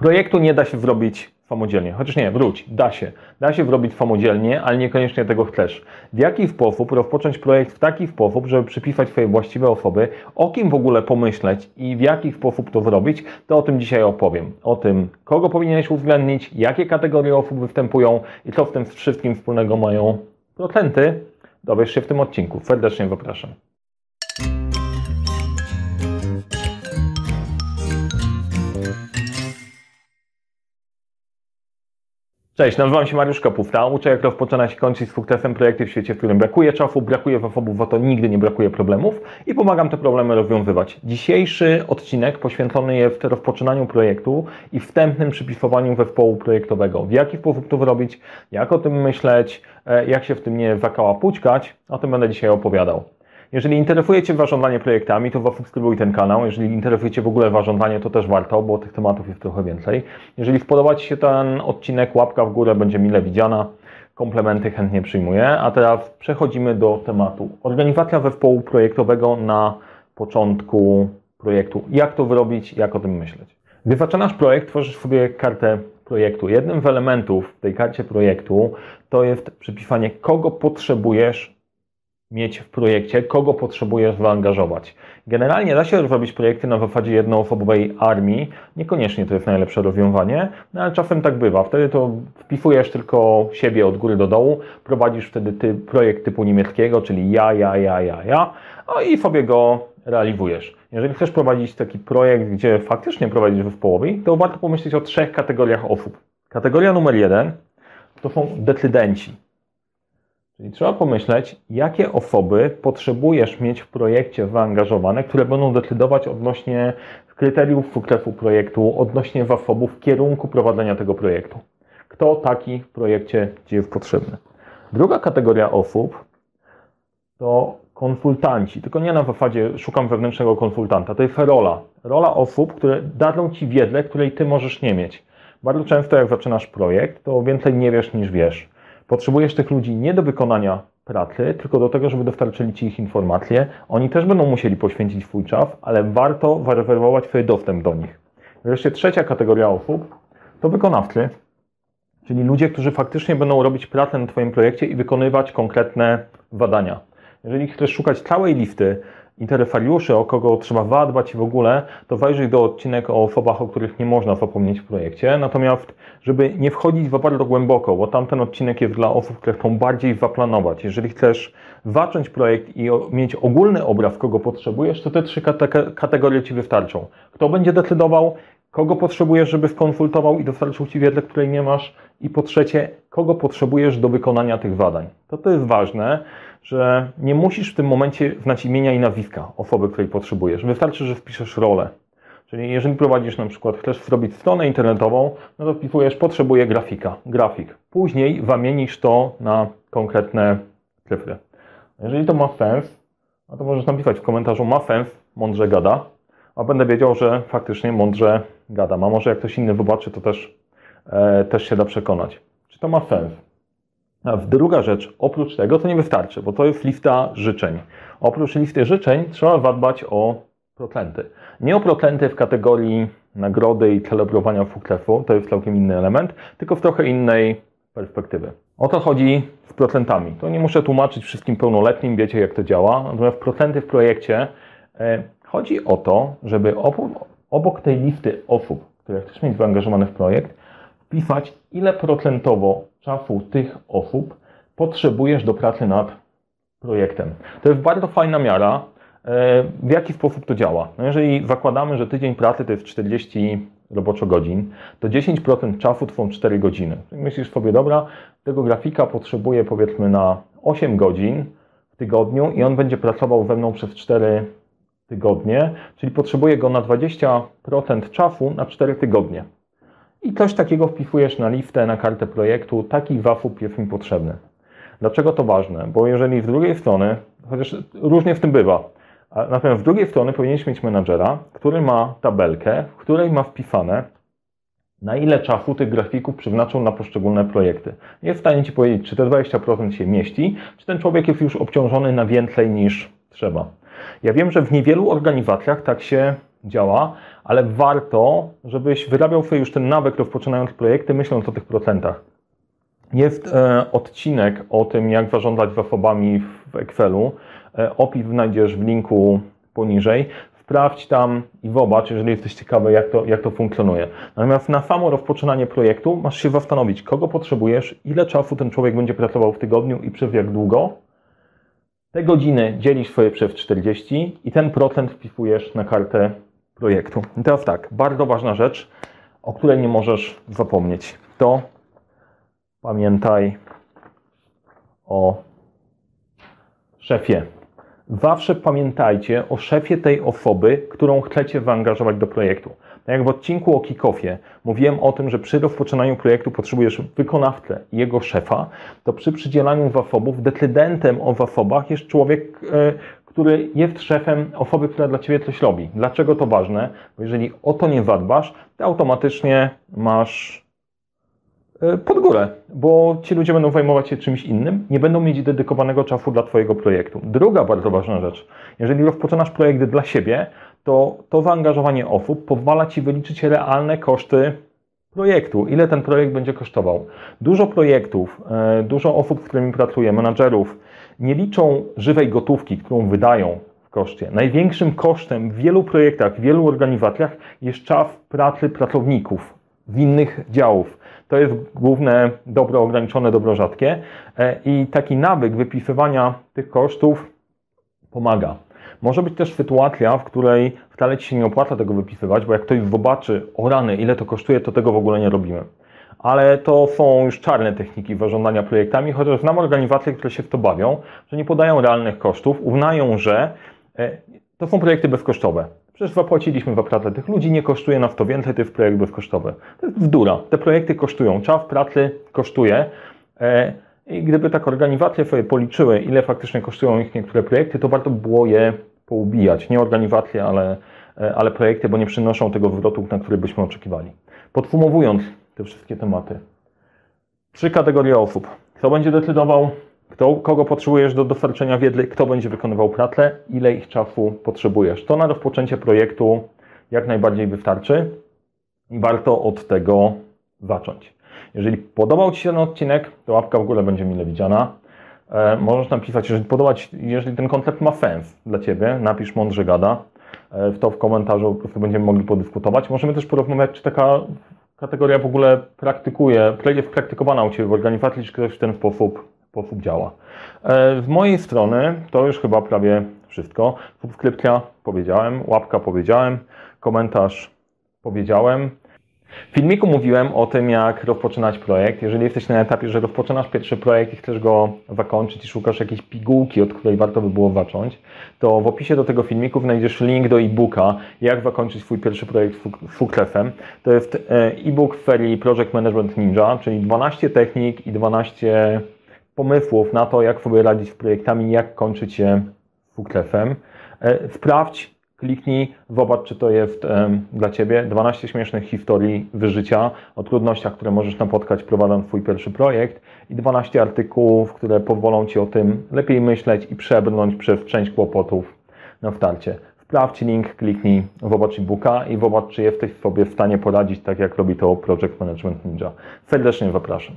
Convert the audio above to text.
Projektu nie da się zrobić samodzielnie. Chociaż nie, wróć, da się. Da się zrobić samodzielnie, ale niekoniecznie tego chcesz. W jaki sposób rozpocząć projekt w taki sposób, żeby przypisać Twoje właściwe osoby, o kim w ogóle pomyśleć i w jaki sposób to zrobić, to o tym dzisiaj opowiem. O tym, kogo powinieneś uwzględnić, jakie kategorie osób występują i co w tym wszystkim wspólnego mają procenty, dowiesz się w tym odcinku. Serdecznie zapraszam. Cześć, nazywam się Mariusz Kapufta. Uczę, jak rozpoczynać i kończyć z sukcesem projekty w świecie, w którym brakuje czasu, brakuje zasobów, bo to nigdy nie brakuje problemów i pomagam te problemy rozwiązywać. Dzisiejszy odcinek poświęcony jest rozpoczynaniu projektu i wstępnym przypisowaniu zespołu projektowego. W jaki sposób to zrobić, jak o tym myśleć, e, jak się w tym nie zakałapućkać, o tym będę dzisiaj opowiadał. Jeżeli interesuje Cię zarządzanie projektami, to zasubskrybuj ten kanał. Jeżeli interesuje Cię w ogóle zarządzanie, to też warto, bo tych tematów jest trochę więcej. Jeżeli spodoba Ci się ten odcinek, łapka w górę będzie mile widziana. Komplementy chętnie przyjmuję. A teraz przechodzimy do tematu. Organizacja zespołu projektowego na początku projektu. Jak to wyrobić, jak o tym myśleć. Gdy zaczynasz projekt, tworzysz sobie kartę projektu. Jednym z elementów w tej karcie projektu to jest przypisanie, kogo potrzebujesz mieć w projekcie, kogo potrzebujesz zaangażować. Generalnie da się robić projekty na zasadzie jednoosobowej armii, niekoniecznie to jest najlepsze rozwiązanie, no ale czasem tak bywa. Wtedy to wpisujesz tylko siebie od góry do dołu, prowadzisz wtedy ty, projekt typu niemieckiego, czyli ja, ja, ja, ja, ja, no i sobie go realizujesz. Jeżeli chcesz prowadzić taki projekt, gdzie faktycznie prowadzisz zespołowi, to warto pomyśleć o trzech kategoriach osób. Kategoria numer jeden to są decydenci. Czyli trzeba pomyśleć, jakie osoby potrzebujesz mieć w projekcie zaangażowane, które będą decydować odnośnie kryteriów sukcesu projektu, odnośnie zasobów w kierunku prowadzenia tego projektu. Kto taki w projekcie Ci jest potrzebny. Druga kategoria osób to konsultanci, tylko nie na zasadzie szukam wewnętrznego konsultanta, to jest rola. Rola osób, które dadzą Ci wiedzę, której Ty możesz nie mieć. Bardzo często jak zaczynasz projekt, to więcej nie wiesz niż wiesz. Potrzebujesz tych ludzi nie do wykonania pracy, tylko do tego, żeby dostarczyli Ci ich informacje. Oni też będą musieli poświęcić swój czas, ale warto zarezerwować swój dostęp do nich. Wreszcie trzecia kategoria osób to wykonawcy, czyli ludzie, którzy faktycznie będą robić pracę na Twoim projekcie i wykonywać konkretne badania. Jeżeli chcesz szukać całej listy interesariuszy, o kogo trzeba zadbać i w ogóle, to wejrzyj do odcinek o osobach, o których nie można zapomnieć w projekcie. Natomiast, żeby nie wchodzić w bardzo głęboko, bo tamten odcinek jest dla osób, które chcą bardziej zaplanować. Jeżeli chcesz zacząć projekt i mieć ogólny obraz, kogo potrzebujesz, to te trzy kategorie Ci wystarczą. Kto będzie decydował, kogo potrzebujesz, żeby skonsultował i dostarczył Ci wiedzę, której nie masz i po trzecie, kogo potrzebujesz do wykonania tych zadań. To to jest ważne, że nie musisz w tym momencie znać imienia i nazwiska osoby, której potrzebujesz. Wystarczy, że wpiszesz rolę. Czyli jeżeli prowadzisz na przykład, chcesz zrobić stronę internetową, no to wpisujesz potrzebuję grafika, grafik. Później zamienisz to na konkretne cyfry. Jeżeli to ma sens, no to możesz napisać w komentarzu ma sens, mądrze gada, a będę wiedział, że faktycznie mądrze gadam. A może jak ktoś inny zobaczy, to też, e, też się da przekonać. Czy to ma sens? A druga rzecz, oprócz tego to nie wystarczy, bo to jest lista życzeń. Oprócz listy życzeń trzeba zadbać o procenty. Nie o procenty w kategorii nagrody i celebrowania sukcesu, to jest całkiem inny element, tylko w trochę innej perspektywy. O to chodzi z procentami. To nie muszę tłumaczyć wszystkim pełnoletnim, wiecie jak to działa. Natomiast procenty w projekcie e, chodzi o to, żeby obok, obok tej listy osób, które chcesz mieć zaangażowane w projekt, wpisać ile procentowo czasu tych osób potrzebujesz do pracy nad projektem. To jest bardzo fajna miara, e, w jaki sposób to działa. No jeżeli zakładamy, że tydzień pracy to jest 40 roboczo godzin, to 10% czasu to są 4 godziny. Myślisz sobie, dobra, tego grafika potrzebuję powiedzmy na 8 godzin w tygodniu i on będzie pracował ze mną przez 4 tygodnie, czyli potrzebuję go na 20% czasu na 4 tygodnie. I coś takiego wpisujesz na listę, na kartę projektu, taki WAFUP jest mi potrzebny. Dlaczego to ważne? Bo jeżeli z drugiej strony, chociaż różnie w tym bywa, natomiast z drugiej strony powinieneś mieć menadżera, który ma tabelkę, w której ma wpisane, na ile czasu tych grafików przeznaczył na poszczególne projekty. Jest w stanie Ci powiedzieć, czy te 20% się mieści, czy ten człowiek jest już obciążony na więcej niż trzeba. Ja wiem, że w niewielu organizacjach tak się działa, ale warto, żebyś wyrabiał sobie już ten nawyk rozpoczynając projekty, myśląc o tych procentach. Jest e, odcinek o tym, jak zarządzać wafobami w Excelu. E, opis znajdziesz w linku poniżej. Sprawdź tam i zobacz, jeżeli jesteś ciekawy, jak to, jak to funkcjonuje. Natomiast na samo rozpoczynanie projektu masz się zastanowić, kogo potrzebujesz, ile czasu ten człowiek będzie pracował w tygodniu i przez jak długo. Te godziny dzielisz sobie przez 40 i ten procent wpisujesz na kartę projektu. I teraz tak, bardzo ważna rzecz, o której nie możesz zapomnieć. To pamiętaj o szefie. Zawsze pamiętajcie o szefie tej osoby, którą chcecie zaangażować do projektu. Tak jak w odcinku o kick-offie mówiłem o tym, że przy rozpoczynaniu projektu potrzebujesz wykonawcę i jego szefa, to przy przydzielaniu zasobów decydentem o zasobach jest człowiek, e, który jest szefem osoby, która dla Ciebie coś robi. Dlaczego to ważne? Bo jeżeli o to nie zadbasz, to automatycznie masz e, pod górę, bo ci ludzie będą zajmować się czymś innym, nie będą mieć dedykowanego czasu dla Twojego projektu. Druga bardzo ważna rzecz, jeżeli rozpoczynasz projekt dla siebie, to to zaangażowanie osób pozwala Ci wyliczyć realne koszty projektu, ile ten projekt będzie kosztował. Dużo projektów, e, dużo osób, z którymi pracuję, menadżerów, nie liczą żywej gotówki, którą wydają w koszcie. Największym kosztem w wielu projektach, w wielu organizacjach jest czas pracy pracowników z innych działów. To jest główne dobro ograniczone, dobro rzadkie e, i taki nawyk wypisywania tych kosztów pomaga. Może być też sytuacja, w której wcale Ci się nie opłaca tego wypisywać, bo jak ktoś zobaczy, o rany, ile to kosztuje, to tego w ogóle nie robimy. Ale to są już czarne techniki zarządzania projektami, chociaż znam organizacje, które się w to bawią, że nie podają realnych kosztów, uznają, że e, to są projekty bezkosztowe. Przecież zapłaciliśmy za pracę tych ludzi, nie kosztuje nas to więcej, to jest projekt bezkosztowy. To jest bzdura. Te projekty kosztują, czas pracy kosztuje. I gdyby tak organizacje sobie policzyły, ile faktycznie kosztują ich niektóre projekty, to warto było je poubijać. Nie organizacje, ale, e, ale projekty, bo nie przynoszą tego zwrotu, na który byśmy oczekiwali. Podsumowując te wszystkie tematy. Trzy kategorie osób. Kto będzie decydował, kto, kogo potrzebujesz do dostarczenia wiedzy, kto będzie wykonywał pracę, ile ich czasu potrzebujesz. To na rozpoczęcie projektu jak najbardziej wystarczy i warto od tego zacząć. Jeżeli podobał Ci się ten odcinek, to łapka w górę będzie mile widziana. E, możesz napisać, jeżeli podobać, jeżeli ten koncept ma sens dla Ciebie, napisz mądrze gada. E, w to w komentarzu po prostu będziemy mogli podyskutować. Możemy też porozmawiać, czy taka kategoria w ogóle praktykuje, jest praktykowana u Ciebie w organizacji, czy ktoś w ten sposób, sposób działa. E, z mojej strony to już chyba prawie wszystko. Subskrypcja powiedziałem, łapka powiedziałem, komentarz powiedziałem. W filmiku mówiłem o tym, jak rozpoczynać projekt. Jeżeli jesteś na etapie, że rozpoczynasz pierwszy projekt i chcesz go zakończyć i szukasz jakiejś pigułki, od której warto by było zacząć, to w opisie do tego filmiku znajdziesz link do e-booka, jak zakończyć swój pierwszy projekt z sukcesem. To jest e, e-book w serii Project Management Ninja, czyli 12 technik i 12 pomysłów na to, jak sobie radzić z projektami, jak kończyć je sukcesem. E, sprawdź, Kliknij, zobacz, czy to jest dla Ciebie. 12 śmiesznych historii wyżycia o trudnościach, które możesz napotkać prowadząc Twój pierwszy projekt i 12 artykułów, które pozwolą Ci o tym lepiej myśleć i przebrnąć przez część kłopotów na starcie. Sprawdź link, kliknij, zobacz e-booka i zobacz, czy jesteś sobie w stanie poradzić tak, jak robi to Project Management Ninja. Serdecznie zapraszam.